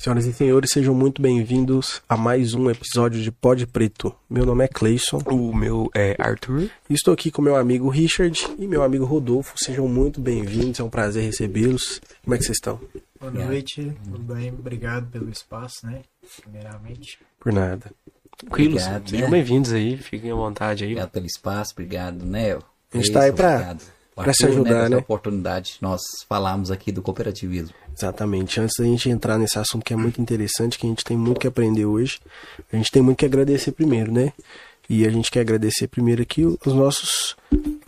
Senhoras e senhores, sejam muito bem-vindos a mais um episódio de Pod Preto. Meu nome é Cleison. O meu é Arthur. Estou aqui com meu amigo Richard e meu amigo Rodolfo. Sejam muito bem-vindos, é um prazer recebê-los. Como é que vocês estão? Boa noite, tudo bem? Obrigado pelo espaço, né? Primeiramente. Por nada. Tranquilos, Obrigado, sejam né? bem-vindos aí, fiquem à vontade aí. Obrigado pelo espaço, obrigado, né? A gente tá aí pra se Arthur, ajudar, nessa né? oportunidade, nós falamos aqui do cooperativismo. Exatamente. Antes da gente entrar nesse assunto que é muito interessante, que a gente tem muito que aprender hoje, a gente tem muito que agradecer primeiro, né? E a gente quer agradecer primeiro aqui os nossos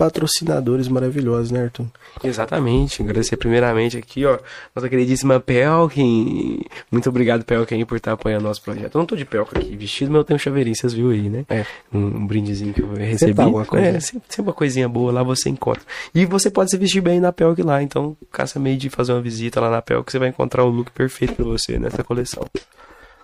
patrocinadores maravilhosos, né, Arthur? Exatamente, agradecer primeiramente aqui, ó, nossa queridíssima Pelkin. Muito obrigado, Pelkin, por estar apoiando nosso projeto. Eu não tô de Pelkin aqui vestido, mas eu tenho chaveirinho, vocês viram aí, né? É. Um, um brindezinho que eu recebi. tá alguma coisa. É, sempre, sempre uma coisinha boa lá você encontra. E você pode se vestir bem na Pelk lá, então caça meio de fazer uma visita lá na Pelk, você vai encontrar o look perfeito pra você nessa coleção.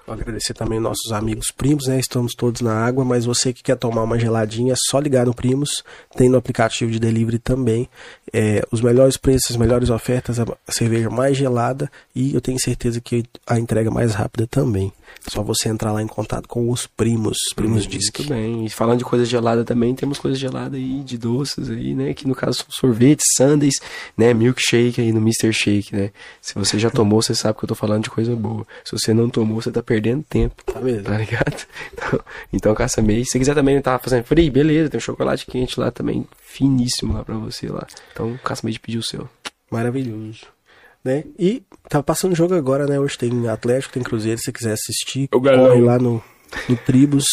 Agradecer também nossos amigos primos, né? Estamos todos na água, mas você que quer tomar uma geladinha, é só ligar no Primos. Tem no aplicativo de delivery também. É, os melhores preços, as melhores ofertas, a cerveja mais gelada e eu tenho certeza que a entrega mais rápida também. Só você entrar lá em contato com os primos, primos Disc. Muito bem. E falando de coisa gelada também, temos coisa gelada aí, de doces aí, né? Que no caso são sorvetes, sundaes, né? Milkshake aí no Mr. Shake, né? Se você já tomou, você sabe que eu tô falando de coisa boa. Se você não tomou, você tá perdendo tempo. Tá mesmo? Tá ligado? Então, então caça meio. Se quiser também tá fazendo free, beleza, tem um chocolate quente lá também, finíssimo lá pra você lá. Então, de pedir o seu. Maravilhoso. Né? E tá passando jogo agora, né? Hoje tem Atlético, tem Cruzeiro, se você quiser assistir, O Galão. corre lá no, no Tribus.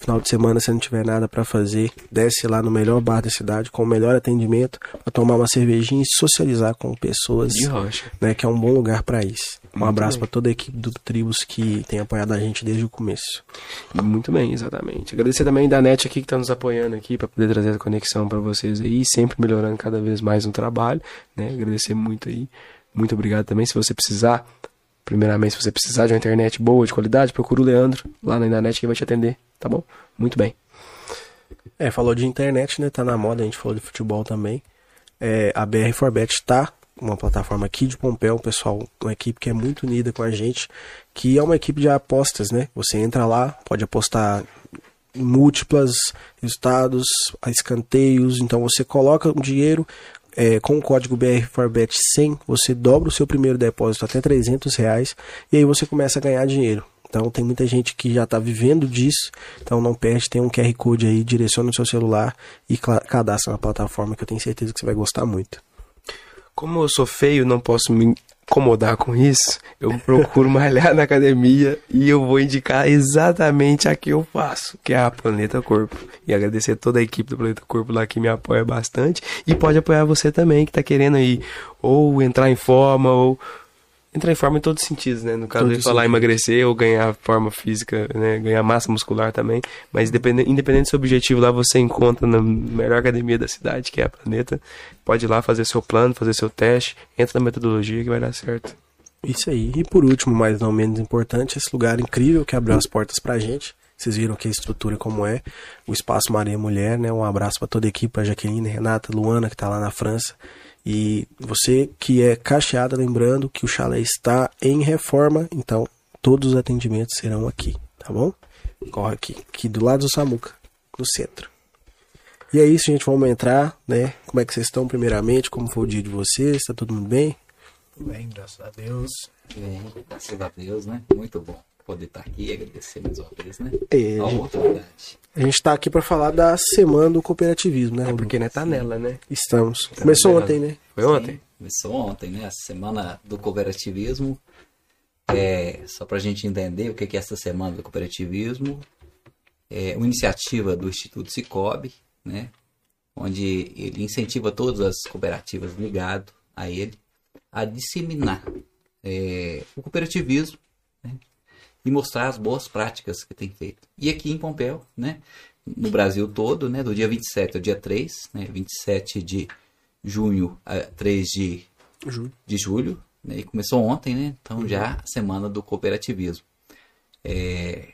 Final de semana, se não tiver nada pra fazer, desce lá no melhor bar da cidade, com o melhor atendimento, pra tomar uma cervejinha e socializar com pessoas, De rocha. né? Que é um bom lugar pra isso. Um Muito abraço pra toda a equipe do Tribus que tem apoiado a gente desde o começo. Muito bem, exatamente. Agradecer também da NET aqui que tá nos apoiando aqui para poder trazer a conexão para vocês aí, sempre melhorando cada vez mais no trabalho, né? Agradecer muito aí. Muito obrigado também. Se você precisar, primeiramente, se você precisar de uma internet boa, de qualidade, procura o Leandro lá na internet que vai te atender, tá bom? Muito bem. É, falou de internet, né? Tá na moda, a gente falou de futebol também. É, a BR Forbet tá uma plataforma aqui de Pompeu, pessoal, uma equipe que é muito unida com a gente, que é uma equipe de apostas, né? Você entra lá, pode apostar múltiplas resultados, escanteios, então você coloca um dinheiro é, com o código BRForbet100, você dobra o seu primeiro depósito até 300 reais e aí você começa a ganhar dinheiro. Então tem muita gente que já está vivendo disso, então não perde, tem um QR Code aí, direciona o seu celular e cadastra na plataforma que eu tenho certeza que você vai gostar muito. Como eu sou feio, não posso me incomodar com isso, eu procuro malhar na academia e eu vou indicar exatamente a que eu faço, que é a Planeta Corpo. E agradecer toda a equipe do Planeta Corpo lá que me apoia bastante e pode apoiar você também que tá querendo aí ou entrar em forma ou entrar em forma em todos os sentidos, né? No caso, Todos falar emagrecer ou ganhar forma física, né? Ganhar massa muscular também. Mas independente, independente do seu objetivo, lá você encontra na melhor academia da cidade, que é a Planeta. Pode ir lá fazer seu plano, fazer seu teste. Entra na metodologia que vai dar certo. Isso aí. E por último, mas não menos importante, esse lugar incrível que abriu as portas pra gente. Vocês viram que a estrutura como é, o Espaço Maria Mulher, né? Um abraço para toda a equipe, a Jaqueline, Renata, Luana, que tá lá na França. E você que é cacheada, lembrando que o chalé está em reforma, então todos os atendimentos serão aqui, tá bom? Corre aqui, aqui do lado do Samuca, no centro. E é isso, gente, vamos entrar, né? Como é que vocês estão primeiramente? Como foi o dia de vocês? Tá todo mundo bem? Tudo bem, graças a Deus. Bem, graças a Deus, né? Muito bom poder estar aqui e agradecer mais uma vez, né? É, a oportunidade. A gente tá aqui pra falar da semana do cooperativismo, né? É porque, né, tá nela, né? Estamos. Começou nela. ontem, né? Foi ontem? Sim, começou ontem, né? A semana do cooperativismo. É, só para a gente entender o que que é essa semana do cooperativismo. É uma iniciativa do Instituto Cicobi, né? Onde ele incentiva todas as cooperativas ligadas a ele a disseminar é, o cooperativismo né? E mostrar as boas práticas que tem feito. E aqui em Pompeu, né? No Brasil todo, né? Do dia 27 ao dia 3, né? 27 de junho a 3 de, Júlio. de julho, né? E começou ontem, né? Então já a semana do cooperativismo. É,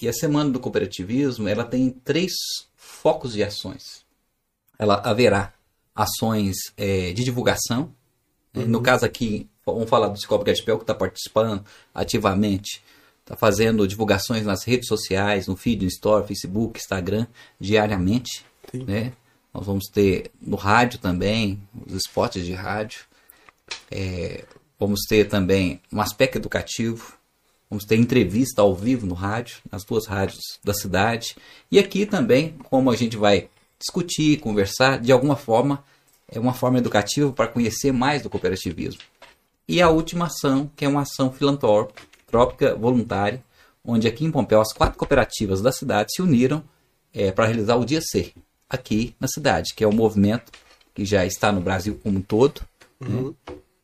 E a semana do cooperativismo, ela tem três focos de ações. Ela haverá ações é, de divulgação, né? no caso aqui vamos falar do Cicobi Gaspel, que está participando ativamente, está fazendo divulgações nas redes sociais, no feed, no store, Facebook, Instagram, diariamente, Sim. né? Nós vamos ter no rádio também, os spots de rádio. É, vamos ter também um aspecto educativo. Vamos ter entrevista ao vivo no rádio, nas duas rádios da cidade. E aqui também, como a gente vai discutir, conversar, de alguma forma, é uma forma educativa para conhecer mais do cooperativismo. E a última ação, que é uma ação filantrópica voluntária, onde aqui em Pompéu as quatro cooperativas da cidade se uniram é, para realizar o Dia C, aqui na cidade, que é um movimento que já está no Brasil como um todo, né?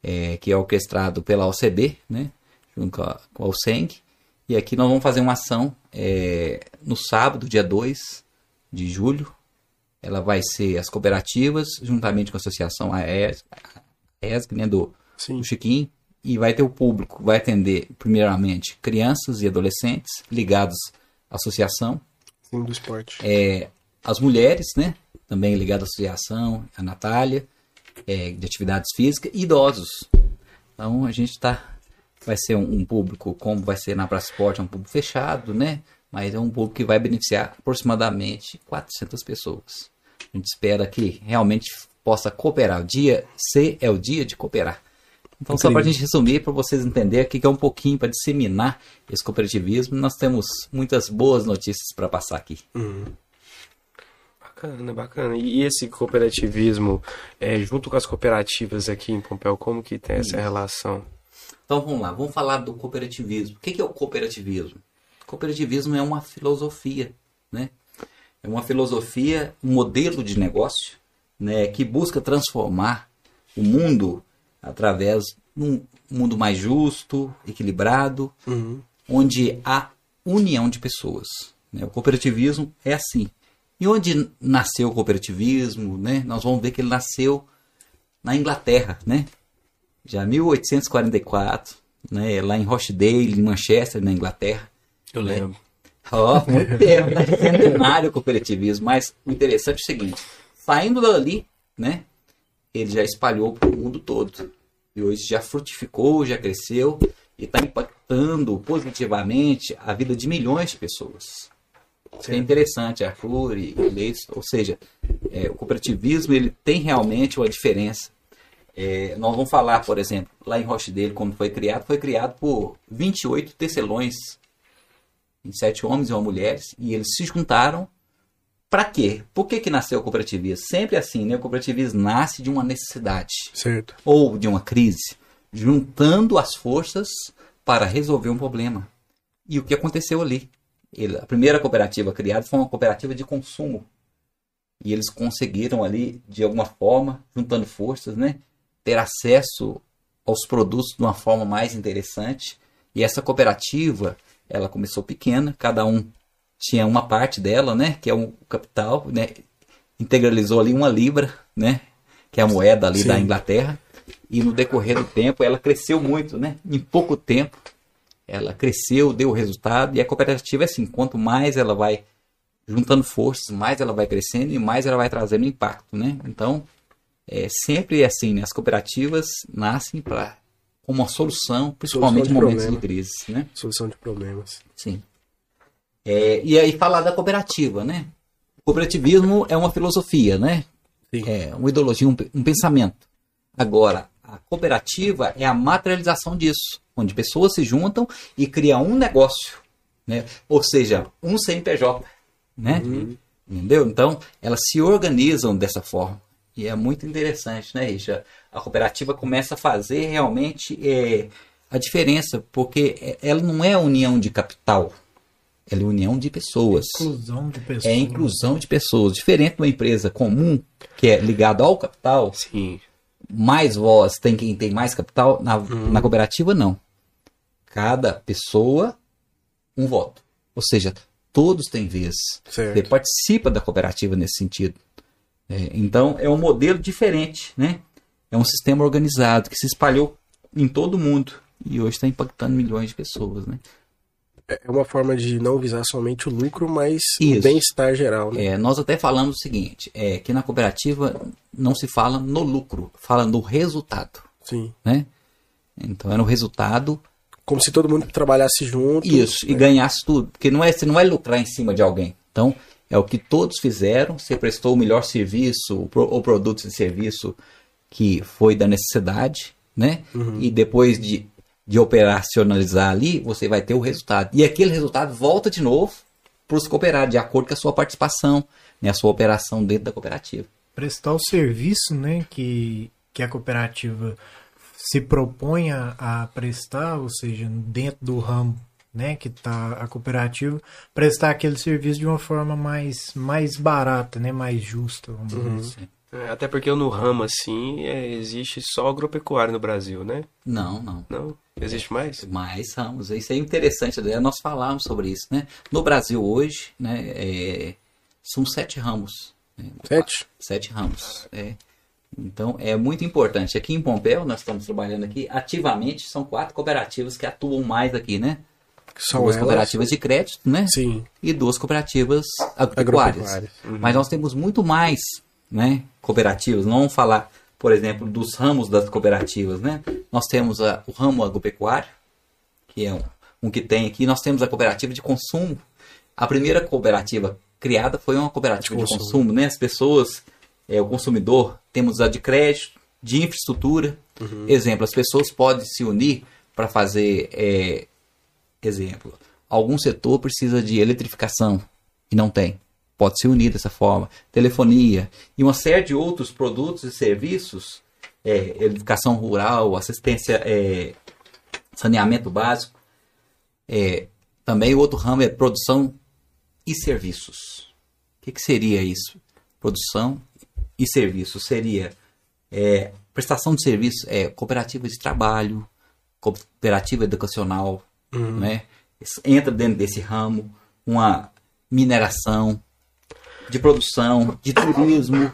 É, que é orquestrado pela OCB, né? junto com a, USENG. E aqui nós vamos fazer uma ação é, no sábado, dia 2 de julho. Ela vai ser as cooperativas, juntamente com a associação AES, ESG, né, do, Sim. do Chiquinho. E vai ter o público, vai atender primeiramente crianças e adolescentes ligados à associação. Sim, do esporte. É, as mulheres, né? Também ligadas à associação, a Natália, é, de atividades físicas, e idosos. Então a gente tá. Vai ser um, um público, como vai ser na Praça Esporte, é um público fechado, né? Mas é um público que vai beneficiar aproximadamente 400 pessoas. A gente espera que realmente possa cooperar. O dia C é o dia de cooperar. Então, só para a gente resumir, para vocês entenderem aqui que é um pouquinho para disseminar esse cooperativismo, nós temos muitas boas notícias para passar aqui. Bacana, bacana. E esse cooperativismo, é, junto com as cooperativas aqui em Pompéu, como que tem essa relação? Então vamos lá, vamos falar do cooperativismo. O que que é o cooperativismo? Cooperativismo é uma filosofia, né? É uma filosofia, um modelo de negócio, né, que busca transformar o mundo através de um mundo mais justo, equilibrado, onde há união de pessoas. né? O cooperativismo é assim. E onde nasceu o cooperativismo? Né? Nós vamos ver que ele nasceu na Inglaterra, né? já 1844, né, lá em Rochdale, em Manchester, na Inglaterra. Eu lembro. Ó, muito tempo, tá centenário o cooperativismo, mas o interessante é o seguinte, saindo dali, né, ele já espalhou para o mundo todo. E hoje já frutificou, já cresceu e está impactando positivamente a vida de milhões de pessoas. Isso é interessante, Arthur e Leis, ou seja, é, o cooperativismo ele tem realmente uma diferença. É, nós vamos falar, por exemplo, lá em Rochdale, quando foi criado, foi criado por 28 tecelões, em sete homens e uma mulheres, e eles se juntaram para quê? Por que, que nasceu o cooperativismo? Sempre assim, né? O cooperativismo nasce de uma necessidade Certo. ou de uma crise, juntando as forças para resolver um problema. E o que aconteceu ali? Ele- a primeira cooperativa criada foi uma cooperativa de consumo. E eles conseguiram ali, de alguma forma, juntando forças, né, ter acesso aos produtos de uma forma mais interessante. E essa cooperativa, ela começou pequena, cada um tinha uma parte dela, né, que é o capital, né, integralizou ali uma libra, né, que é a moeda ali Sim. da Inglaterra. E no decorrer do tempo, ela cresceu muito, né? Em pouco tempo, ela cresceu, deu resultado. E a cooperativa é assim: quanto mais ela vai juntando forças, mais ela vai crescendo e mais ela vai trazendo impacto, né? Então, é sempre assim: né? as cooperativas nascem para como uma solução, principalmente em de momentos de problema. crise, né? Solução de problemas. Sim. É, e aí falar da cooperativa, né? O cooperativismo é uma filosofia, né? Sim. É uma ideologia, um, um pensamento. Agora, a cooperativa é a materialização disso, onde pessoas se juntam e criam um negócio, né? Ou seja, um CNPJ, né? Entendeu? Então, elas se organizam dessa forma. E é muito interessante, né, Isha? A cooperativa começa a fazer realmente é, a diferença, porque é- ela não é união de capital, ela é união de pessoas. Inclusão de pessoas. É inclusão de pessoas. Diferente de uma empresa comum, que é ligada ao capital, Sim. mais voz tem quem tem mais capital, na, na cooperativa não. Cada pessoa, um voto. Ou seja, todos têm vez. Certo. Você participa da cooperativa nesse sentido. É, então, é um modelo diferente, né? É um sistema organizado que se espalhou em todo o mundo e hoje está impactando milhões de pessoas, né? É uma forma de não visar somente o lucro, mas Isso. o bem-estar geral, né? É, nós até falamos o seguinte, é que na cooperativa não se fala no lucro, fala no resultado. Sim. né? Então era um resultado Como se todo mundo trabalhasse junto. isso e ganhasse tudo, porque não é você não vai lucrar em cima de alguém. Então é o que todos fizeram. Você prestou o melhor serviço, o pro- ou produto e serviço que foi da necessidade, né? E depois de, de operacionalizar ali, você vai ter o resultado. E aquele resultado volta de novo para os cooperados, de acordo com a sua participação, né? a sua operação dentro da cooperativa. prestar o serviço né, que, que a cooperativa se propõe a, a prestar, ou seja, dentro do ramo né, que está a cooperativa, prestar aquele serviço de uma forma mais, mais barata, né, mais justa, vamos dizer assim. É, Até porque no ramo, assim, é, existe só agropecuária no Brasil, né? Não, não. Não? Existe mais? Mais ramos. Isso é interessante, né? nós falamos sobre isso, né? No Brasil hoje, né, é, são sete ramos. né? Sete? Sete ramos. É. Então é muito importante. Aqui em Pompéu, nós estamos trabalhando aqui ativamente, são quatro cooperativas que atuam mais aqui, né? São duas elas. cooperativas de crédito, né? Sim. E duas cooperativas agropecuárias. Agropecuárias. Mas nós temos muito mais, né? Cooperativas. Não vamos falar, por exemplo, dos ramos das cooperativas, né? Nós temos a- o ramo agropecuário, que é um, um que tem aqui. Nós temos a cooperativa de consumo. A primeira cooperativa criada foi uma cooperativa De de consumo. consumo, né? As pessoas, é, o consumidor, temos a de crédito, de infraestrutura. Exemplo, as pessoas podem se unir para fazer, é, exemplo, algum setor precisa de eletrificação e não tem. Pode se unir dessa forma. Telefonia e uma série de outros produtos e serviços, é, educação rural, assistência, é, saneamento básico. É, também o outro ramo é produção e serviços. O que, que seria isso? Produção e serviços. Seria é, prestação de serviço, é, cooperativa de trabalho, cooperativa educacional, né? Isso Entra dentro desse ramo uma mineração, de produção, de turismo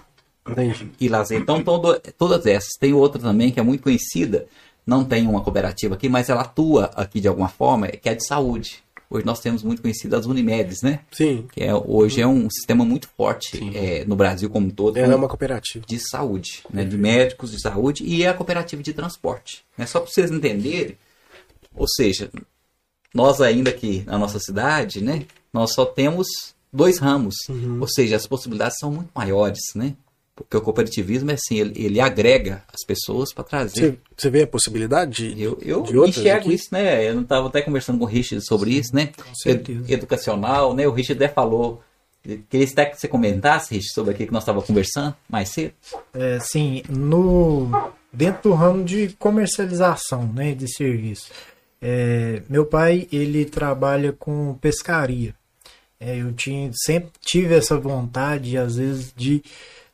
Entendi. e lazer. Então, todo- todas essas. Tem outra também que é muito conhecida, não tem uma cooperativa aqui, mas ela atua aqui de alguma forma, que é a de saúde. Hoje nós temos muito conhecida as Unimedes, né? Sim. Que é, hoje é um sistema muito forte é, no Brasil como um todo. Ela é uma cooperativa. de saúde, né, de médicos de saúde e a cooperativa de transporte. Né, só para vocês entenderem, ou seja, nós ainda aqui na nossa cidade, né, nós só temos dois ramos, ou seja, as possibilidades são muito maiores, né? Porque o cooperativismo é assim, ele, ele agrega as pessoas para trazer. Você, você vê a possibilidade de, Eu, eu de enxergo aqui? isso, né? Eu não estava até conversando com o Richard sobre isso, né? Edu- educacional, né? O Richard até falou. Queria até que você comentasse, Richard, sobre aquilo que nós estávamos conversando mais cedo. É, sim, no, dentro do ramo de comercialização né, de serviço. É, meu pai, ele trabalha com pescaria. É, eu tinha, sempre tive essa vontade, às vezes, de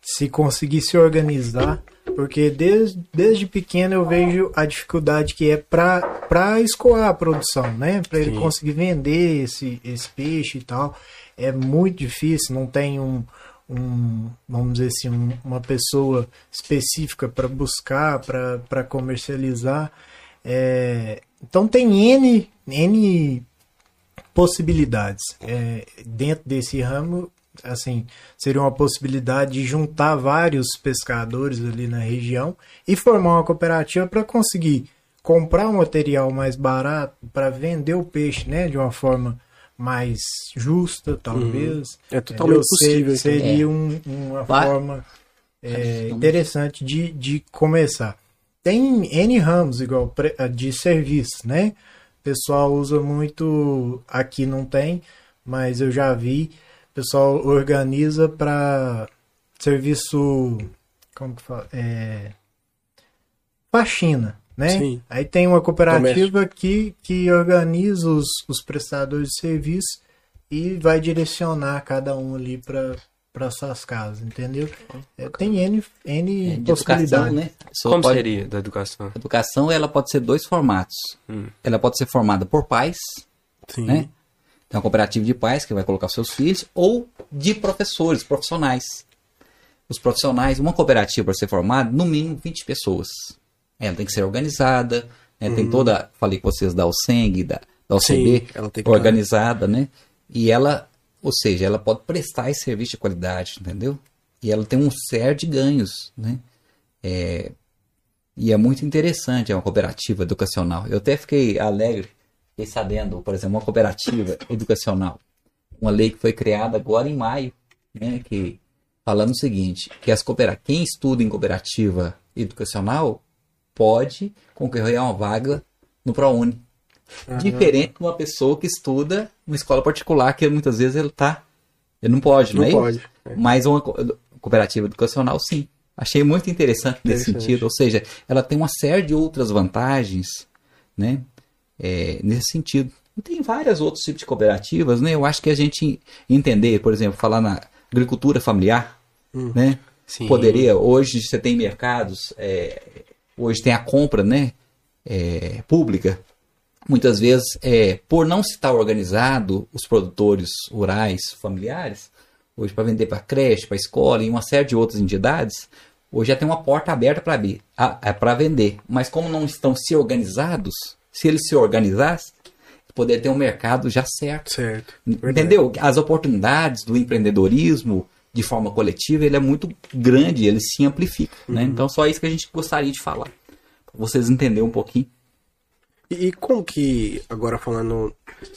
se conseguir se organizar, porque desde, desde pequeno eu vejo a dificuldade que é para escoar a produção, né? Para ele conseguir vender esse, esse peixe e tal. É muito difícil, não tem um, um vamos dizer assim, um- uma pessoa específica para buscar, para comercializar. É, então tem N, N possibilidades. É, dentro desse ramo, assim, seria uma possibilidade de juntar vários pescadores ali na região e formar uma cooperativa para conseguir comprar um material mais barato para vender o peixe, né, de uma forma mais justa, talvez. É totalmente possível, então. Seria um- uma Vai. forma é, interessante de, de começar. Tem N ramos igual de serviço, né? O pessoal usa muito, aqui não tem, mas eu já vi. O pessoal organiza para serviço, como que fala? É, faxina, né? Sim. Aí tem uma cooperativa que, que organiza os, os prestadores de serviço e vai direcionar cada um ali para para suas casas, entendeu? É, tem N, N É, de educação, possibilidades. né? Só Como pode- seria da educação? A educação ela pode ser dois formatos. Hum. Ela pode ser formada por pais, Sim. né? Tem uma cooperativa de pais que vai colocar seus filhos, ou de professores, profissionais. Os profissionais, uma cooperativa para ser formada, no mínimo 20 pessoas. Ela tem que ser organizada, né? tem toda, falei com vocês da OSENG, da, da OCB, Sim, ela tem que organizada, né? E ela, ou seja, ela pode prestar esse serviço de qualidade, entendeu? E ela tem um sério de ganhos, né? É, E é muito interessante, é uma cooperativa educacional. Eu até fiquei alegre, fiquei sabendo, por exemplo, uma cooperativa educacional, uma lei que foi criada agora em maio, né, que falando o seguinte, que as coopera quem estuda em cooperativa educacional pode concorrer a uma vaga no ProUni. Diferente de uma pessoa que estuda numa escola particular, que muitas vezes ele tá. Ele não pode, não, Não é? pode. isso? É. Mas uma co- cooperativa educacional, sim. Achei muito interessante nesse sentido. Ou seja, ela tem uma série de outras vantagens, né? É, nesse sentido. E tem vários outros tipos de cooperativas, né? Eu acho que a gente entender, por exemplo, falar na agricultura familiar, né? Sim. Poderia, hoje você tem mercados, é, hoje tem a compra, né? é, pública. Muitas vezes, é, por não estar organizado os produtores rurais familiares, hoje para vender para creche, para escola e uma série de outras entidades, hoje já tem uma porta aberta para vender. Mas como não estão se organizados, se eles se organizassem, poder ter um mercado já certo. Certo. Verdade. Entendeu? As oportunidades do empreendedorismo de forma coletiva, ele é muito grande, ele se amplifica. Né? Então, só isso que a gente gostaria de falar. Pra vocês entenderem um pouquinho. E, e como que, agora falando,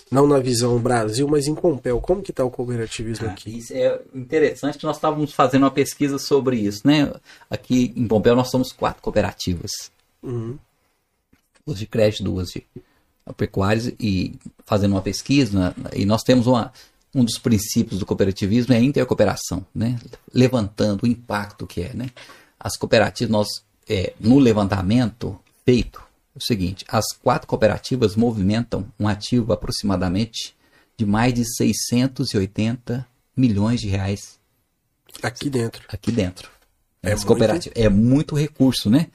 não na visão Brasil, mas em Compel, como que tá o cooperativismo aqui? Isso é interessante que nós estávamos fazendo uma pesquisa sobre isso, né? Aqui em Pompeu nós somos quatro cooperativas. Uhum. Duas de crédito, duas de pecuárias e fazendo uma pesquisa, né? e nós temos uma, um dos princípios do cooperativismo é a intercooperação, né? Levantando o impacto que é, né? As cooperativas, nós, é, no levantamento feito, o seguinte, as quatro cooperativas movimentam um ativo aproximadamente de mais de 680 milhões de reais Aqui dentro. aqui dentro. É As muito? cooperativas. É muito recurso, né?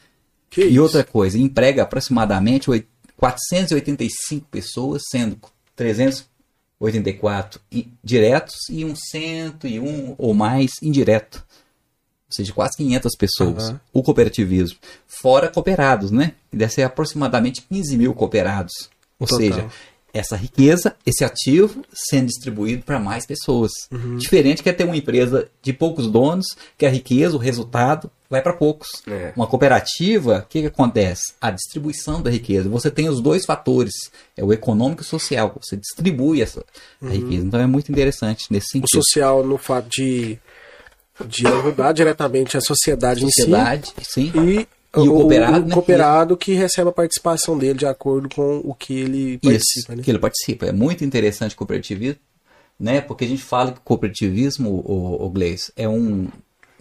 Que e isso? outra coisa, emprega aproximadamente oit- 485 pessoas, sendo 384 i- diretos e uns 101 ou mais indireto. Ou seja, quase 500 pessoas. Aham. O cooperativismo. Fora cooperados, né? Deve ser aproximadamente 15 mil cooperados. Ou Total. seja, essa riqueza, esse ativo sendo distribuído para mais pessoas. Uhum. Diferente que é ter uma empresa de poucos donos, que a riqueza, o resultado, vai para poucos. É. Uma cooperativa, o que, que acontece? A distribuição da riqueza. Você tem os dois fatores, é o econômico e o social. Você distribui essa a riqueza. Então é muito interessante nesse Uhum. O sentido. social no fato de, de ajudar diretamente a sociedade, Sociedade, sim. em si e, E o cooperado, o né? cooperado que recebe a participação dele de acordo com o que ele Isso, participa. Né? que ele participa. É muito interessante o cooperativismo, né? Porque a gente fala que o cooperativismo, o, o Gleice, é um,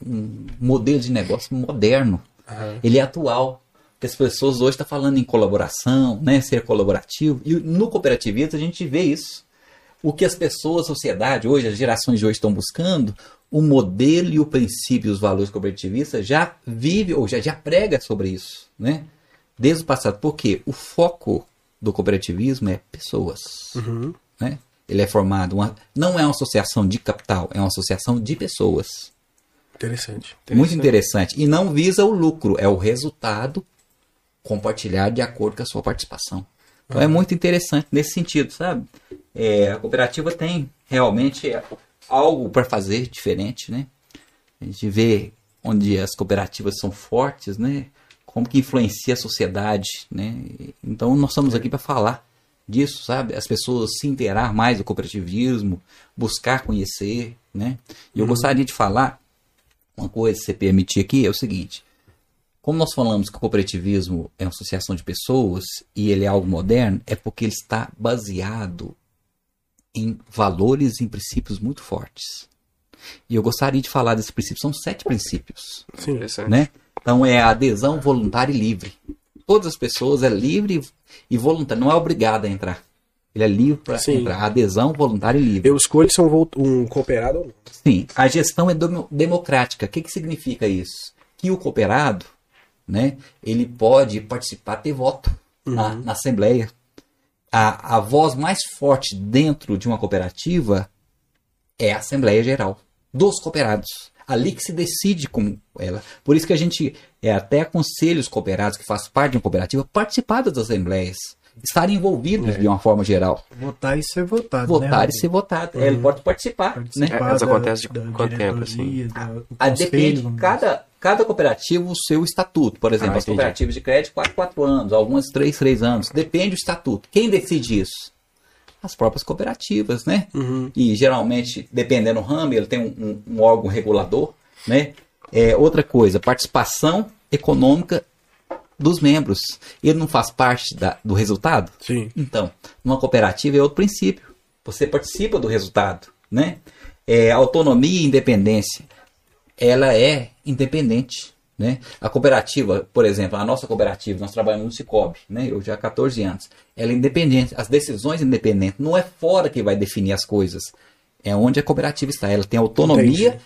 um modelo de negócio moderno. Aham. Ele é atual. Porque as pessoas hoje estão falando em colaboração, né? Ser colaborativo. E no cooperativismo a gente vê isso. O que as pessoas, a sociedade hoje, as gerações de hoje estão buscando, o modelo e o princípio e os valores cooperativistas já vive ou já, já prega sobre isso, né? Desde o passado. Porque o foco do cooperativismo é pessoas, Uhum. né? Ele é formado, uma, não é uma associação de capital, é uma associação de pessoas. Interessante. Muito interessante. E não visa o lucro, é o resultado compartilhado de acordo com a sua participação. Então é muito interessante nesse sentido, sabe? É, a cooperativa tem realmente algo para fazer diferente, né? A gente vê onde as cooperativas são fortes, né? Como que influencia a sociedade, né? Então nós estamos aqui para falar disso, sabe? As pessoas se inteirar mais do cooperativismo, buscar conhecer, né? E eu gostaria de falar uma coisa, se você permitir aqui, é o seguinte. Como nós falamos que o cooperativismo é uma associação de pessoas e ele é algo moderno, é porque ele está baseado em valores e em princípios muito fortes. E eu gostaria de falar desses princípios. São sete princípios Sim. Interessante. né? Então é a adesão voluntária e livre. Todas as pessoas é livre e voluntária, não é obrigado a entrar. Ele é livre para entrar. Adesão voluntária e livre. Eu escolho se é um, um cooperado ou não. Sim, a gestão é demo- democrática. O que, que significa isso? Que o cooperado, né, ele pode participar, ter voto na, na assembleia. A, a voz mais forte dentro de uma cooperativa é a Assembleia Geral dos cooperados. Ali que se decide com ela. Por isso que a gente é, até aconselha os cooperados que fazem parte de uma cooperativa participar das assembleias, estarem envolvidos de uma forma geral. Votar e ser votado. Votar né? e ser votado. É, Ele pode participar. Né? Participar Elas da- acontecem de da quanto tempo, assim? do A conselho, depende, cada, cada cooperativa o seu estatuto. Por exemplo, Ah, as cooperativas de crédito, 4, 4 anos, algumas 3, 3 anos. Depende do estatuto. Quem decide isso? As próprias cooperativas, né? Uhum. E geralmente, dependendo do ramo, ele tem um, um- um órgão regulador, né? É, outra coisa, participação econômica dos membros. Ele não faz parte da- do resultado? Sim. Então, numa cooperativa é outro princípio. Você participa do resultado, né? É, autonomia e independência. Ela é independente, né? A cooperativa, por exemplo, a nossa cooperativa, nós trabalhamos no Cicobi, né? Eu já há 14 anos. Ela é independente, as decisões independentes. Não é fora que vai definir as coisas. É onde a cooperativa está. Ela tem autonomia Entendi.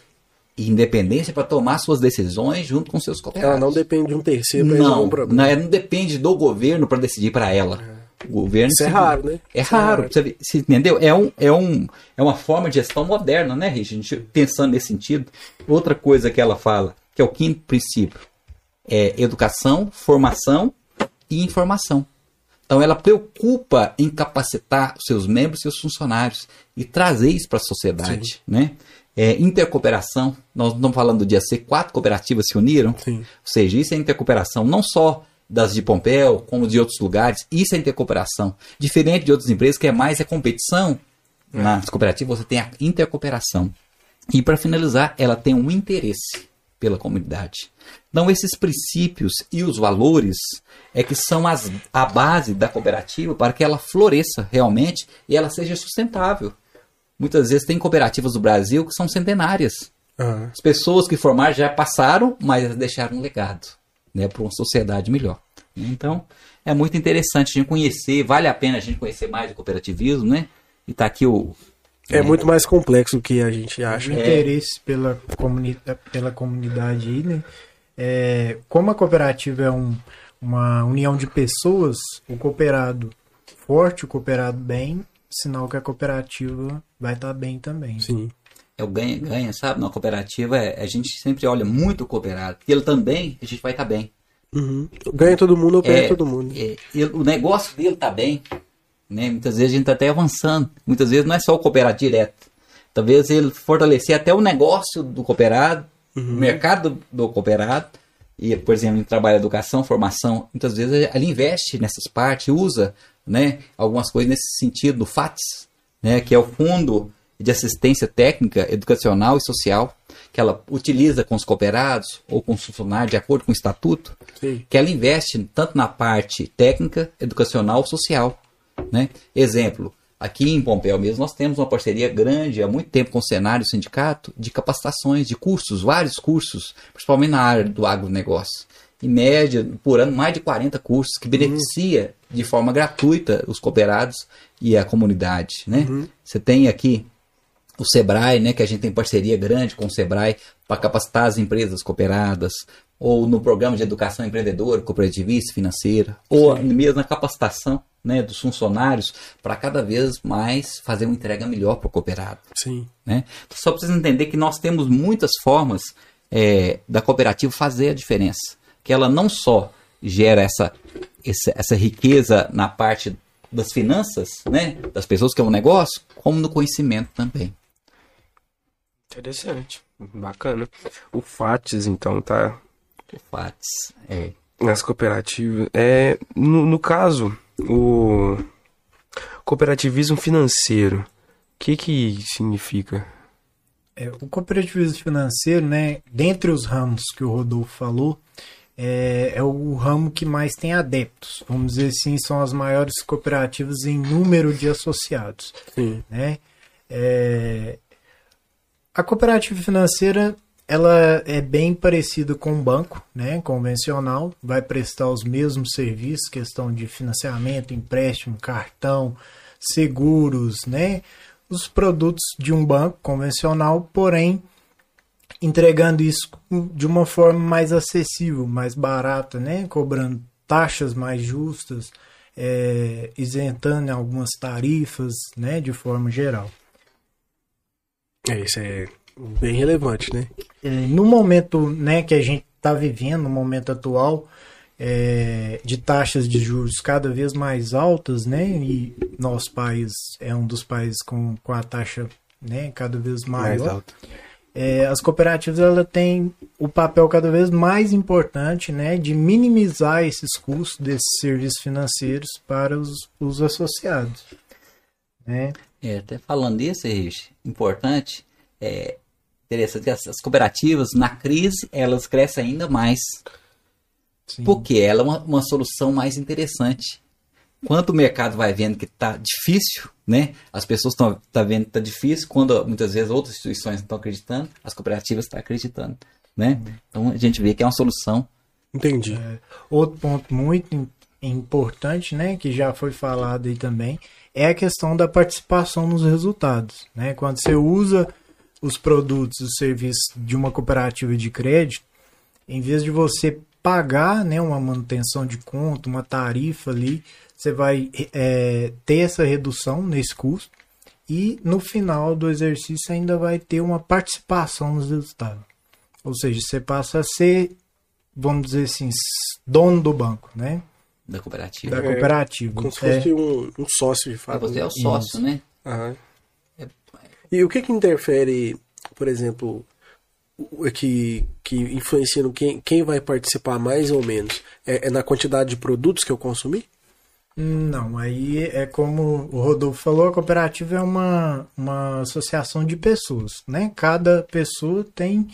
e independência para tomar suas decisões junto com seus cooperados. Ela não depende de um terceiro resolver Não, um problema. não, é- não depende do governo para decidir para ela. O governo Isso é raro, né? É Isso é raro, raro. você, entendeu? É, um, é, um, é uma forma de gestão moderna, né, Richard? A gente pensando nesse sentido. Outra coisa que ela fala, que é o quinto princípio, é educação, formação e informação. Então ela preocupa em capacitar os seus membros e seus funcionários e trazer isso para a sociedade, né? É, intercooperação, nós não estamos falando do dia C, quatro cooperativas se uniram, Sim. ou seja, isso é intercooperação, não só das de Pompéu, como de outros lugares, isso é intercooperação. Diferente de outras empresas que é mais a competição, nas cooperativas você tem a intercooperação. E para finalizar, ela tem um interesse pela comunidade. Então, esses princípios e os valores é que são as, a base da cooperativa para que ela floresça realmente e ela seja sustentável. Muitas vezes tem cooperativas do Brasil que são centenárias. Aham. As pessoas que formaram já passaram, mas deixaram um legado né, para uma sociedade melhor. Então, é muito interessante a gente conhecer, vale a pena a gente conhecer mais o cooperativismo, né? E tá aqui o. É muito mais complexo do que a gente acha. o interesse pela, comuni pela comunidade aí, né? É, como a cooperativa é um- uma união de pessoas, o cooperado forte, o cooperado bem, sinal que a cooperativa vai estar bem também. Sim. É o ganha-ganha, sabe? Na cooperativa, é- a gente sempre olha muito o cooperado, porque ele também, a gente vai estar bem. Uhum. Ganha todo mundo ou perde É, todo mundo. é, ele- o negócio dele tá bem, né? Muitas vezes a gente tá até avançando. Muitas vezes não é só o cooperado direto. Talvez ele fortalecer até o negócio do cooperado, o mercado do, do cooperado. E, por exemplo, em trabalho de educação, formação, muitas vezes ele investe nessas partes, usa né, algumas coisas nesse sentido, do FATS, né, que é o Fundo de Assistência Técnica, Educacional e Social, que ela utiliza com os cooperados ou com os funcionários de acordo com o estatuto, Sim. que ela investe tanto na parte técnica, educacional, social. Né? Exemplo, aqui em Pompéu mesmo nós temos uma parceria grande há muito tempo com o Senário e o Sindicato de capacitações, de cursos, vários cursos, principalmente na área do agronegócio. Em média, por ano, mais de 40 cursos que beneficia de forma gratuita os cooperados e a comunidade. Né? Você tem aqui o Sebrae, né, que a gente tem parceria grande com o Sebrae para capacitar as empresas cooperadas, ou no programa de educação empreendedora, cooperativista, financeira, ou mesmo na capacitação né, dos funcionários para cada vez mais fazer uma entrega melhor para o cooperado. Sim. Né? Só precisa entender que nós temos muitas formas é, da cooperativa fazer a diferença. Que ela não só gera essa, essa, essa riqueza na parte das finanças, né, das pessoas que é um negócio, como no conhecimento também. Interessante. Bacana. O FATS, então, tá O FATS. É. nas cooperativas. É, no, no caso, o cooperativismo financeiro, o que que significa? É, o cooperativismo financeiro, né, dentre os ramos que o Rodolfo falou, é, é o ramo que mais tem adeptos. Vamos dizer assim, são as maiores cooperativas em número de associados. Sim. né? É, a cooperativa financeira ela é bem parecida com um banco, né, convencional, vai prestar os mesmos serviços, questão de financiamento, empréstimo, cartão, seguros, né, os produtos de um banco convencional, porém entregando isso de uma forma mais acessível, mais barata, né, cobrando taxas mais justas, é, isentando algumas tarifas, né, de forma geral. É, isso é bem relevante, né? É, no momento né, que a gente está vivendo, no momento atual, é, de taxas de juros cada vez mais altas, né? E nosso país é um dos países com, com a taxa né, cada vez Mais maior. alto. é, as cooperativas ela têm o papel cada vez mais importante né, de minimizar esses custos desses serviços financeiros para os, os associados. Né? É, até falando nisso, Rich, importante, é interessante que as, as cooperativas, na crise, elas crescem ainda mais. Sim. Porque ela é uma, uma solução mais interessante. Quando o mercado vai vendo que está difícil, né? As pessoas estão tá vendo que está difícil, quando muitas vezes outras instituições não estão acreditando, as cooperativas estão acreditando, né? Então a gente vê que é uma solução. Entendi. Outro ponto muito importante, né, que já foi falado aí também, é a questão da participação nos resultados. Né? Quando você usa os produtos, os serviços de uma cooperativa de crédito, em vez de você pagar né, uma manutenção de conta, uma tarifa ali, você vai é, ter essa redução nesse custo e no final do exercício ainda vai ter uma participação nos resultados. Ou seja, você passa a ser, vamos dizer assim, dono do banco, né? Da cooperativa. Da cooperativa. Como se É, fosse um, um sócio de fato. você é o né? sócio, né? Aham. E o que que interfere, por exemplo, o- que, que influencia no quem, quem vai participar mais ou menos? É, é na quantidade de produtos que eu consumi? Não, aí é como o Rodolfo falou, a cooperativa é uma, uma associação de pessoas, né? Cada pessoa tem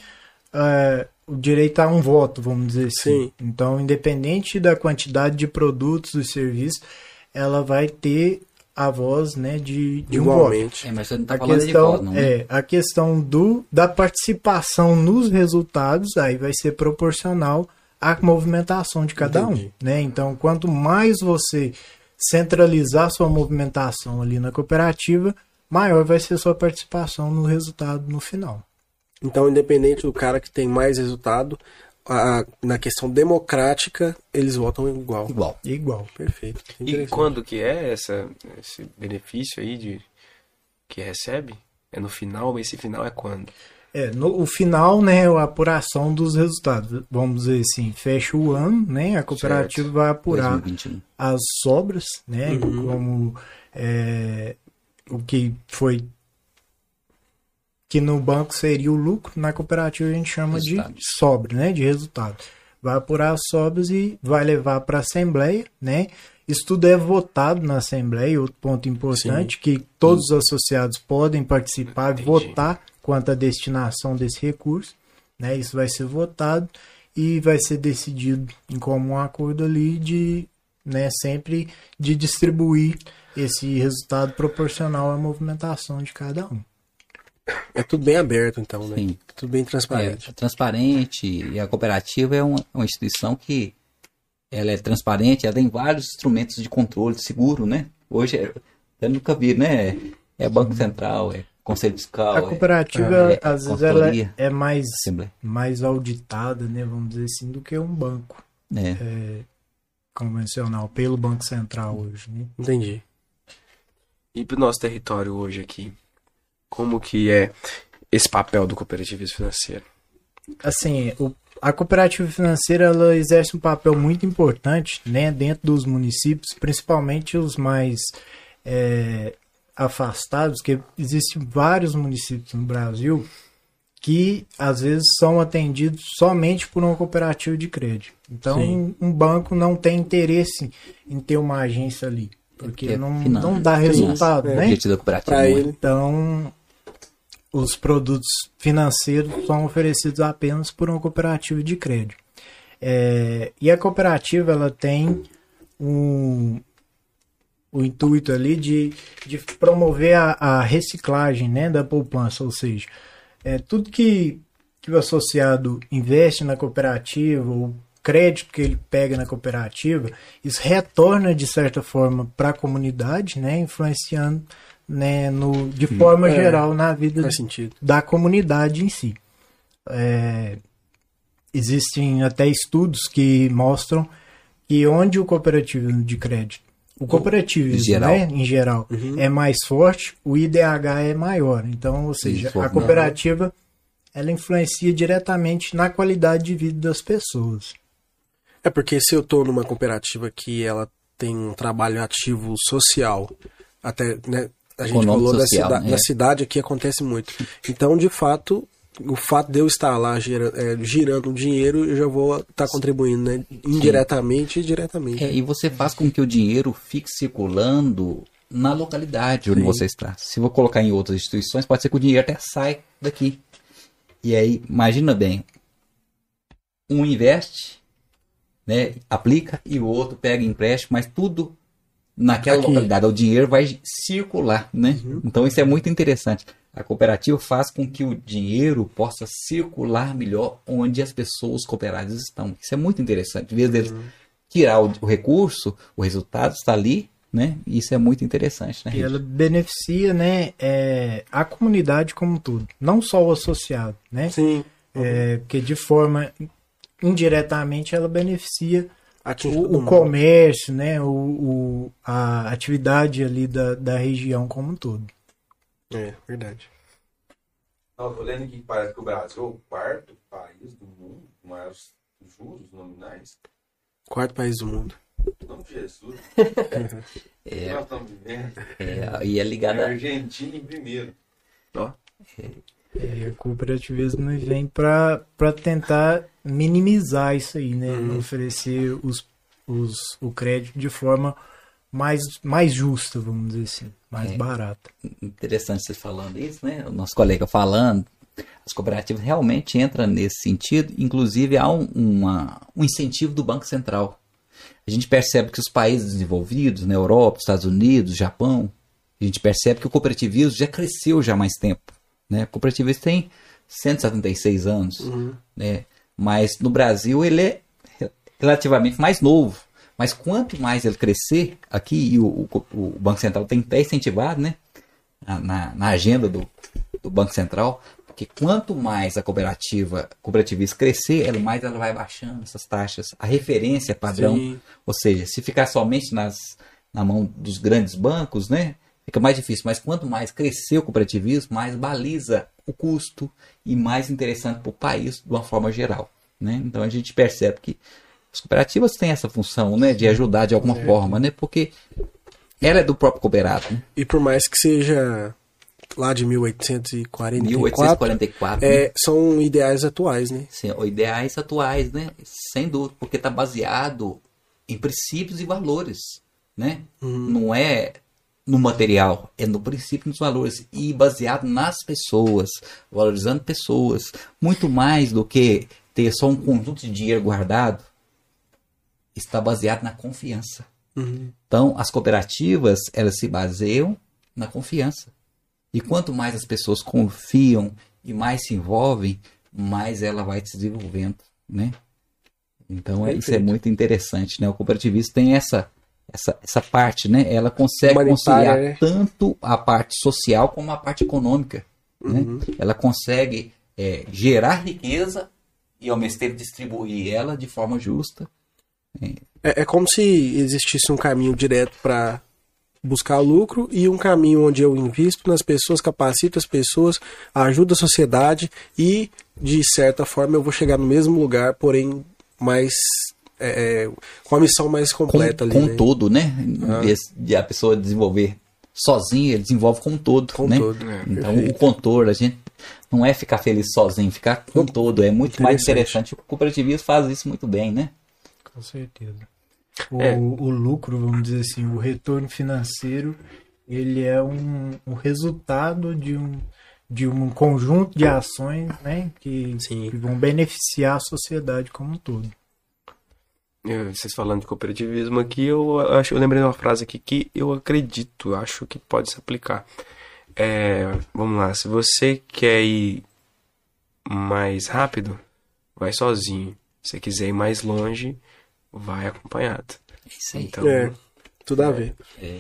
é, o direito a um voto, vamos dizer assim. Sim. Então, independente da quantidade de produtos e serviços, ela vai ter a voz né, de, de um voto. Igualmente. É, mas você não tá A falando de questão, voto, não, né? é, a questão do, da participação nos resultados aí vai ser proporcional à movimentação de cada Entendi. um. Né? Então, quanto mais você centralizar sua movimentação ali na cooperativa, maior vai ser sua participação no resultado no final. Então, independente do cara que tem mais resultado, a- na questão democrática, eles votam igual. Igual. Igual. Perfeito. E quando que é essa, esse benefício aí de que recebe? É no final, mas esse final é quando? É, no o final, né, a apuração dos resultados. Vamos dizer assim, fecha o ano, né, a cooperativa vai apurar 2021. as sobras, né? Como é, o que foi que no banco seria o lucro, na cooperativa a gente chama Resultado. de sobra, né? De resultado. Vai apurar as sobras e vai levar para a Assembleia, né? Isso tudo é votado na Assembleia, outro ponto importante, que todos os associados podem participar Entendi. votar quanto à destinação desse recurso, né? Isso vai ser votado e vai ser decidido em comum acordo ali de, né, sempre de distribuir esse resultado proporcional à movimentação de cada um. É tudo bem aberto, então, né? Sim. Tudo bem É, transparente. é transparente e a cooperativa é uma, uma instituição que ela é transparente, ela tem vários instrumentos de controle seguro, né? Hoje é, eu nunca vi, né? É Banco Central, é Conselho Fiscal, A é cooperativa, é, às vezes, ela é mais, Assembleia. mais auditada, né, vamos dizer assim, do que um banco É. convencional, pelo Banco Central hoje, né? Entendi. E pro nosso território hoje aqui, como que é esse papel do cooperativismo financeiro? assim, o- a cooperativa financeira ela exerce um papel muito importante né, dentro dos municípios, principalmente os mais é, afastados, que existem vários municípios no Brasil que às vezes são atendidos somente por uma cooperativa de crédito. Então, Sim. um banco não tem interesse em ter uma agência ali, porque Porque não, finan- não dá finança. resultado, O né? objetivo da cooperativa Pra não é- ele. Então, os produtos financeiros são oferecidos apenas por uma cooperativa de crédito. É, e a cooperativa ela tem um, o intuito ali de, de promover a, a reciclagem né, da poupança, ou seja, é, tudo que, que o associado investe na cooperativa, o crédito que ele pega na cooperativa, isso retorna de certa forma para a comunidade, né, influenciando né, no, de forma É, geral na vida Faz sentido. da comunidade em si. É, existem até estudos que mostram que onde o cooperativismo de crédito, o cooperativismo Em geral. né, em geral é mais forte, o IDH é maior. Então, ou seja, a cooperativa ela influencia diretamente na qualidade de vida das pessoas. É porque se eu tô numa cooperativa que ela tem um trabalho ativo social, até, né, a gente falou da, social, cida- né? da cidade aqui acontece muito. Então, de fato, o fato de eu estar lá girando, é, girando dinheiro, eu já vou estar contribuindo, né? Indiretamente e diretamente. É, e você faz com que o dinheiro fique circulando na localidade onde Sim. você está. Se for colocar em outras instituições, pode ser que o dinheiro até sai daqui. E aí, imagina bem, um investe, né, aplica e o outro pega empréstimo, mas tudo naquela Aqui. localidade, o dinheiro vai circular, né? Então isso é muito interessante. A cooperativa faz com que o dinheiro possa circular melhor onde as pessoas cooperadas estão. Isso é muito interessante. Em vez deles tirar o, o recurso, o resultado está ali, né? Isso é muito interessante, né? E ela beneficia, né, é, a comunidade como um todo, não só o associado, né? Sim. É, porque de forma indiretamente ela beneficia Atinge o, o comércio, né, o, o- a atividade ali da, da região como um todo. É, verdade. Não, tô lendo aqui que parece que o Brasil é o quarto país do mundo com maiores juros nominais. Quarto país do mundo. De Jesus. É, Nós estamos vivendo. é, e é A ligada Argentina em primeiro. É, o cooperativismo vem para tentar minimizar isso aí, né? Oferecer os, os, o crédito de forma mais, mais justa, vamos dizer assim, mais É. barata. interessante você falando isso, né? O nosso colega falando, as cooperativas realmente entram nesse sentido. Inclusive, há um, uma- um incentivo do Banco Central. A gente percebe que os países desenvolvidos, na Europa, Estados Unidos, Japão, a gente percebe que o cooperativismo já cresceu já há mais tempo. Né? O cooperativismo tem 176 anos, né? Mas no Brasil ele é re- relativamente mais novo. Mas quanto mais ele crescer aqui, e o, o- o Banco Central tem até incentivado, né? na, na- na agenda do, do Banco Central, porque quanto mais a cooperativa cooperativista crescer, ela mais ela vai baixando essas taxas. A referência padrão, Sim. ou seja, se ficar somente nas, na mão dos grandes bancos, né, fica mais difícil. Mas quanto mais crescer o cooperativismo, mais baliza o custo e mais interessante para o país de uma forma geral. Né? Então a gente percebe que as cooperativas têm essa função né, de ajudar de alguma forma, né, porque ela é do próprio cooperado. Né? E por mais que seja lá de 1844, 1844, né? é, são ideais atuais, né? Sim, ideais atuais, né? Sem dúvida, porque está baseado em princípios e valores, né? Não é no material, é no princípio nos valores e baseado nas pessoas, valorizando pessoas, muito mais do que ter só um conjunto de dinheiro guardado, está baseado na confiança. Então, as cooperativas, elas se baseiam na confiança. E quanto mais as pessoas confiam e mais se envolvem, mais ela vai se desenvolvendo, né? Então, é- isso é Perfeito. muito interessante, né? O cooperativismo tem essa, essa, essa parte, né? Ela consegue Humanitária, conciliar né? tanto a parte social como a parte econômica, né? Ela consegue é, gerar riqueza e, ao mesmo tempo, distribuir ela de forma justa. É, é como se existisse um caminho direto para buscar lucro e um caminho onde eu invisto nas pessoas, capacito as pessoas, ajudo a sociedade e, de certa forma, eu vou chegar no mesmo lugar, porém mais é, é, com a missão mais com, completa ali. com né? todo, né? Em vez de a pessoa desenvolver sozinha, ele desenvolve com todo, Com né? todo, é, então perfeito. o contorno, a gente não é ficar feliz sozinho, ficar com todo, é muito mais Interessante. interessante. O cooperativismo faz isso muito bem, né? Com certeza. O, É. o lucro, vamos dizer assim, o retorno financeiro, ele é um, um resultado de um, de um conjunto de ações né, que, Sim. que vão beneficiar a sociedade como um todo. Eu- Vocês falando de cooperativismo aqui, eu acho, eu lembrei de uma frase aqui que eu acredito, acho que pode se aplicar. É, vamos lá, se você quer ir mais rápido, vai sozinho. Se você quiser ir mais longe, vai acompanhado. É isso aí. Então, É, tudo a ver. É,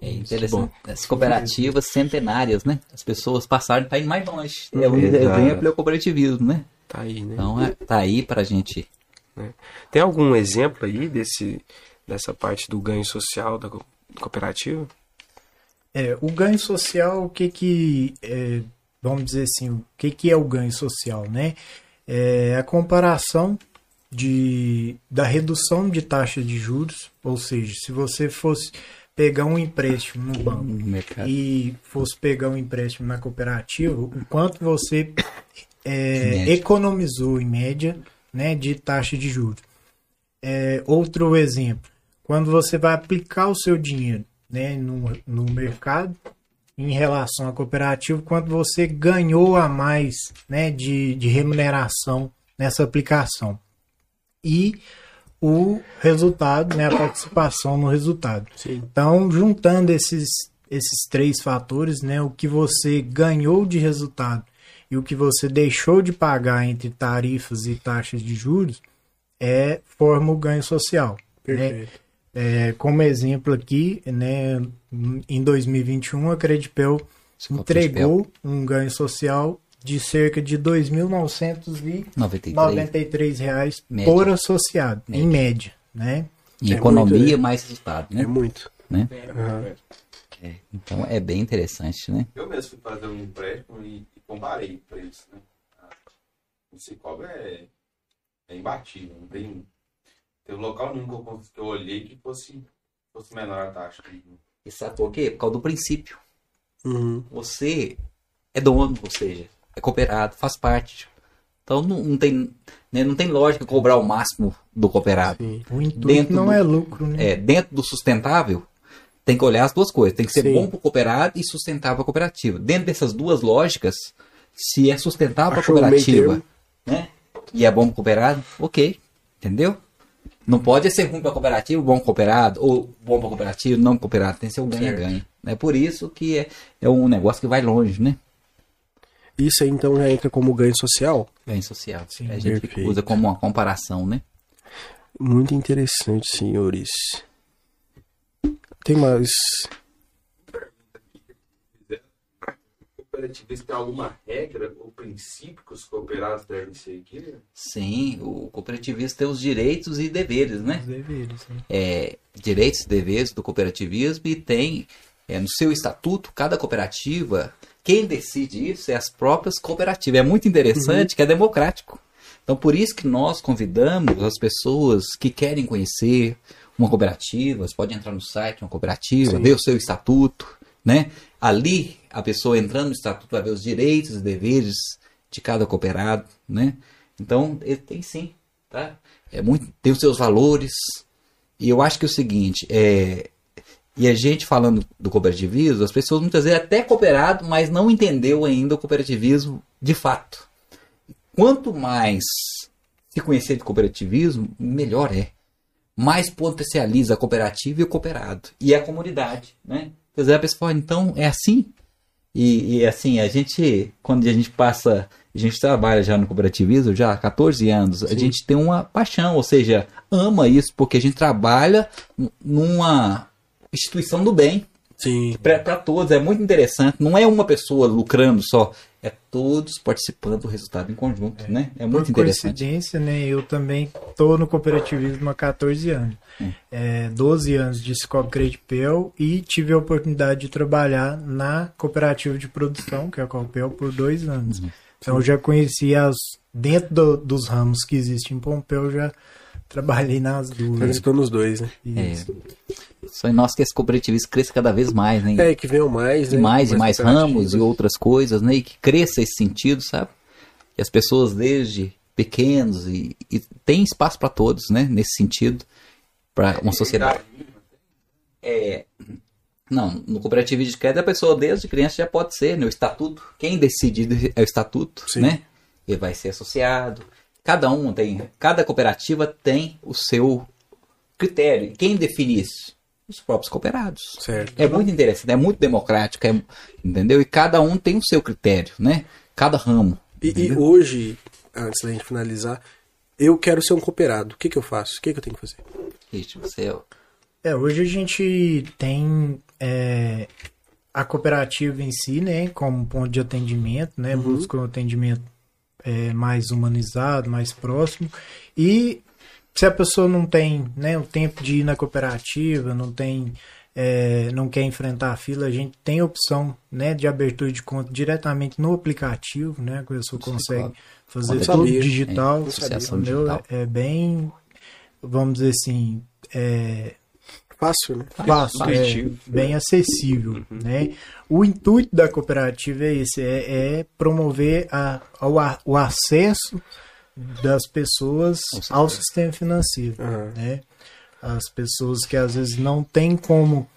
é interessante. As cooperativas centenárias, né? As pessoas passaram para ir mais longe. É um exemplo é o cooperativismo, né? tá aí, né? Então, é, tá aí pra gente. Tem algum exemplo aí desse, dessa parte do ganho social da co- cooperativa? É, o ganho social, o que que, é, vamos dizer assim, o que que é o ganho social, né? É a comparação de, da redução de taxa de juros, ou seja, se você fosse pegar um empréstimo no banco No e fosse pegar um empréstimo na cooperativa, o quanto você é, Em economizou em média né, de taxa de juros. É, outro exemplo, quando você vai aplicar o seu dinheiro né, no, no mercado em relação à cooperativa, quanto você ganhou a mais né, de, de remuneração nessa aplicação. E o resultado, né, a participação no resultado. Sim. Então, juntando esses, esses três fatores, né, o que você ganhou de resultado e o que você deixou de pagar entre tarifas e taxas de juros, é forma o ganho social. né? Perfeito. É, como exemplo aqui, né, em 2021, a Credipel Esse entregou um ganho social de cerca de R$ 2.993 93. reais Média. por associado, em média, né? Em É economia, muito, né? mais resultado, né? É muito. né? É, então é bem interessante, né? Eu mesmo fui fazer um empréstimo e comparei o preço, né? Ah, O Cicobi é, é imbatível, não tem. Tem um local nenhum que eu, que eu olhei que fosse, fosse menor a taxa. E sabe por quê? Por causa do princípio. Uhum. Você é dono, ou seja, é cooperado, faz parte. Então não, não tem, né, não tem lógica cobrar o máximo do cooperado. Sim. O intuito Dentro não do- é lucro, né? É, dentro do sustentável, tem que olhar as duas coisas. Tem que ser Sim. bom para o cooperado e sustentável para a cooperativa. Dentro dessas duas lógicas, se é sustentável para a o cooperativa né, e é bom para o cooperado, ok. Entendeu? Não pode ser ruim para a cooperativa, bom para cooperado, ou bom para a cooperativa, não cooperado. Tem que ser um ganha-ganha. É por isso que é, é um negócio que vai longe, né? Isso aí então já entra como ganho social? Ganho social. Sim, a gente perfeito. usa como uma comparação, né? Muito interessante, senhores. Tem mais. Cooperativista tem alguma regra ou princípio que os cooperados devem seguir? Sim, o cooperativismo tem os direitos e deveres, né? Os deveres, né? é, direitos e deveres do cooperativismo e tem é, no seu estatuto, cada cooperativa, quem decide isso é as próprias cooperativas. É muito interessante que é democrático. Então, por isso que nós convidamos as pessoas que querem conhecer uma cooperativa, você pode entrar no site de uma cooperativa, Sim. ver o seu estatuto, né? Ali, a pessoa entrando no estatuto vai ver os direitos e deveres de cada cooperado, né? Então, ele tem sim, tá? É muito, tem os seus valores, e eu acho que é o seguinte, é, e a gente falando do cooperativismo, as pessoas muitas vezes até cooperado, mas não entendeu ainda o cooperativismo de fato. Quanto mais se conhecer de cooperativismo, melhor é. Mais potencializa a cooperativa e o cooperado. E a comunidade, né? Quer dizer, a pessoa fala, então é assim? E, e, assim, a gente, quando a gente passa, a gente trabalha já no cooperativismo já há 14 anos, a gente tem uma paixão, ou seja, ama isso, porque a gente trabalha numa instituição do bem Sim. para todos. É muito interessante. Não é uma pessoa lucrando só, é todos participando do resultado em conjunto, né? É muito Por interessante. coincidência, né, eu também tô no cooperativismo há 14 anos. Hum. É, 12 anos de Cicobi Credipel e tive a oportunidade de trabalhar na cooperativa de produção, que é a Copel, por dois anos. Uhum. Então eu já conheci as dentro do- dos ramos que existem em Pompeu, eu já trabalhei nas duas. Participando nos dois, né? Isso. Só em nós que esse cooperativismo cresça cada vez mais, né? É, que venham mais, e né? mais e mais ramos e outras coisas, né? E que cresça esse sentido, sabe? E as pessoas desde pequenos e, e tem espaço para todos, né? Nesse sentido, para uma sociedade. É, não, no cooperativismo de crédito a pessoa desde criança já pode ser, né? O estatuto, quem decide é o estatuto, Sim. né? Ele vai ser associado. Cada um tem, cada cooperativa tem o seu critério. E Quem define isso? Os próprios cooperados. Certo. É muito interessante, é muito democrático, é- entendeu? E cada um tem o seu critério, né? Cada ramo. E, e hoje, antes da gente finalizar, eu quero ser um cooperado. O que, que eu faço? O que, que eu tenho que fazer? Gente, você é- É, hoje a gente tem é, a cooperativa em si, né, como ponto de atendimento, né, busca um atendimento é, mais humanizado, mais próximo. E se a pessoa não tem né, o tempo de ir na cooperativa, não tem, é, não quer enfrentar a fila, a gente tem a opção né, de abertura de conta diretamente no aplicativo, né, a pessoa consegue claro. fazer Conta tudo digital. É, digital. É bem, vamos dizer assim, é, Fácil, né? fácil, é, Intuitivo. bem acessível, né? O intuito da cooperativa é esse, é, é promover a, ao o acesso das pessoas ao sistema financeiro, Aham. né? As pessoas que às vezes não têm como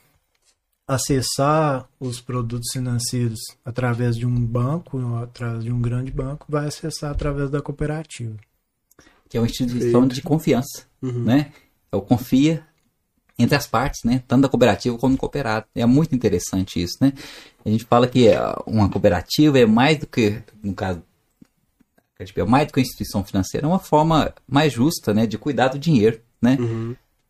acessar os produtos financeiros através de um banco, ou através de um grande banco, vai acessar através da cooperativa. que é uma instituição de confiança, né? Eu confia entre as partes, né? Tanto da cooperativa como do cooperado. É muito interessante isso, né? A gente fala que ah, uma cooperativa é mais do que, no caso, é mais do que uma instituição financeira, é uma forma mais justa, né? De cuidar do dinheiro, né?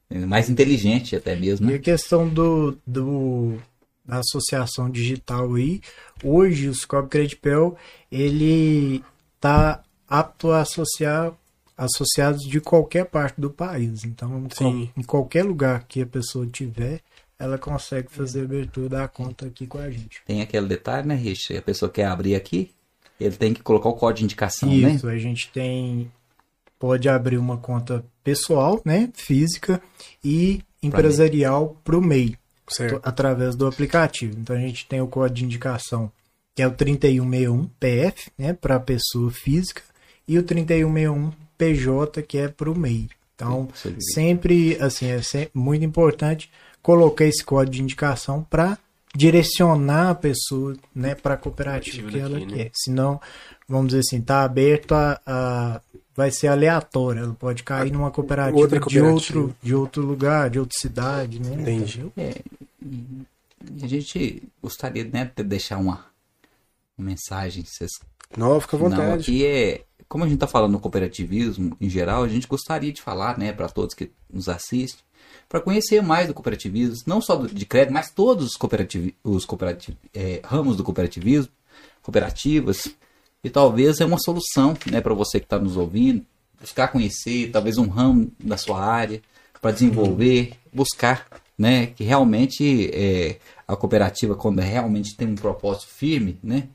É Mais inteligente até mesmo, E né? a questão do, do da associação digital aí, hoje o Scope Credipel, ele tá apto a associar associados de qualquer parte do país. Então, Sim. em qualquer lugar que a pessoa tiver, ela consegue fazer a abertura da conta aqui com a gente. Tem aquele detalhe, né, Rich? A pessoa quer abrir aqui, ele tem que colocar o código de indicação, né? Isso, a gente tem pode abrir uma conta pessoal, né, física e empresarial para o MEI. Certo. através do aplicativo. Então a gente tem o código de indicação, que é o 3161 PF, né, para a pessoa física, e o 3161 PJ, que é para o MEI. Então, Sim, sempre, assim, é sempre muito importante colocar esse código de indicação para direcionar a pessoa, né, para a cooperativa que ela né? quer. Senão, vamos dizer assim, tá aberto a, a- vai ser aleatório, ela pode cair numa cooperativa, Outra de cooperativa. outro de outro lugar, de outra cidade, né? Entendi. E a gente gostaria, né, de deixar uma, mensagem, vocês Não, fica à Não, vontade. aqui é. Como a gente está falando no cooperativismo em geral, a gente gostaria de falar, né, para todos que nos assistem, para conhecer mais do cooperativismo, não só do- de crédito, mas todos os, cooperativi os cooperati- eh, ramos do cooperativismo, cooperativas, e talvez é uma solução, né, para você que está nos ouvindo, buscar conhecer, talvez um ramo da sua área, para desenvolver, buscar, né, que realmente eh, a cooperativa, quando realmente tem um propósito firme, né,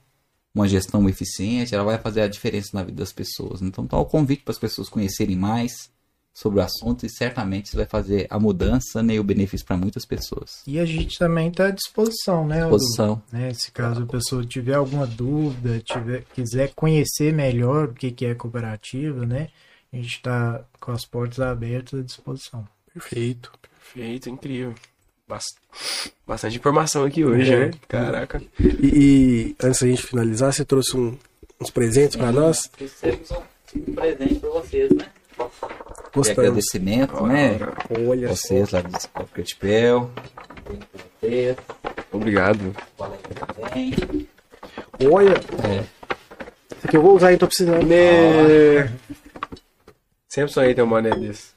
uma gestão eficiente, ela vai fazer a diferença na vida das pessoas. Então, tá o convite para as pessoas conhecerem mais sobre o assunto e certamente isso vai fazer a mudança né, e o benefício para muitas pessoas. E a gente também está à disposição, né? Aldo? Disposição. Né, se caso a pessoa tiver alguma dúvida, tiver, quiser conhecer melhor o que, que é cooperativa, né? A gente está com as portas abertas à disposição. Perfeito. Perfeito, incrível. Bast- Bastante informação aqui hoje, É. né? Caraca. E, e antes da gente finalizar, você trouxe um- uns presentes pra nós? Trouxemos um presente para vocês, né? De Gostamos. agradecimento, né? Olha só. Vocês lá do Cretipel. Vocês, Obrigado. Olha. É. Esse aqui eu vou usar, hein? Tô precisando. Né? Sempre sonhei ter um mané desse.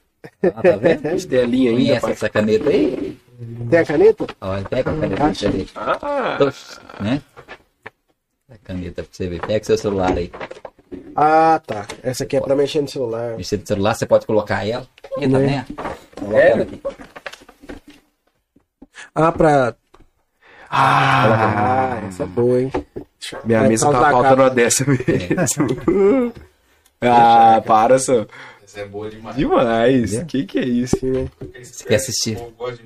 Ah, tá vendo? Estelinha ainda, Conhece essa caneta aí? Tem a caneta? Olha, pega a caneta ver. Ah, né? A caneta pra você ver. Pega seu celular aí. Ah, tá. Essa aqui é pra mexer no celular. Mexer no celular, você pode colocar ela. Ih, tá Né? Coloca ela aqui. Ah, pra. ah, Ah, essa é boa, hein? minha É, mesa tá faltando uma dessa mesmo. ah, para, só. É boa demais. Demais. Que que é isso? Né? Você quer assistir?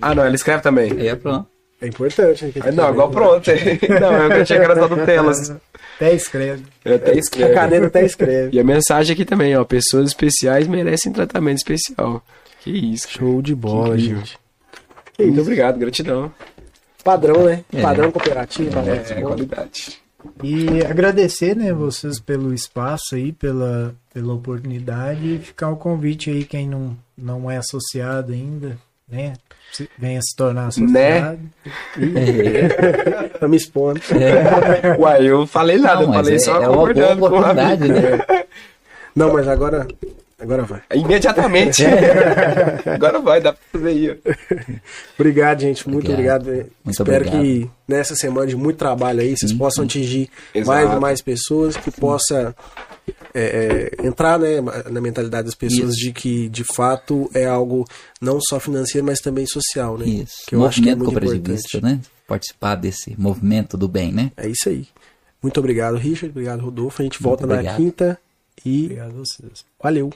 Ah, não, ele escreve também. Aí é pronto. É importante. né, Ah, não, igual pronto. não, eu tinha que era só do telas. Até escreve. Eu até A escrevo. caneta até escreve. E a mensagem aqui também, ó. Pessoas especiais merecem tratamento especial. Que isso, cara. Show de bola, Que gente. Muito obrigado, gratidão. Padrão, né? É. Padrão cooperativo. padrão É, de qualidade. E agradecer, né, vocês pelo espaço aí, pela, pela oportunidade e ficar o convite aí, quem não, não é associado ainda, né, se- venha se tornar associado. Tá me expondo. Uai, eu falei nada, eu Não, mas falei é, só é uma boa oportunidade, né? Não, mas agora. Agora vai. Imediatamente. Agora vai, dá pra fazer aí. Obrigado, gente. Muito Obrigado. obrigado. Muito Espero obrigado. que nessa semana de muito trabalho aí, vocês possam atingir Exato. mais e mais pessoas, que possa é, é, entrar né, na mentalidade das pessoas Isso. de que de fato é algo não só financeiro, mas também social, né? Isso. Que eu acho que é movimento muito importante. né? Participar desse movimento do bem, né? É isso aí. Muito obrigado, Richard. Obrigado, Rodolfo. A gente volta na quinta e Obrigado a vocês. valeu.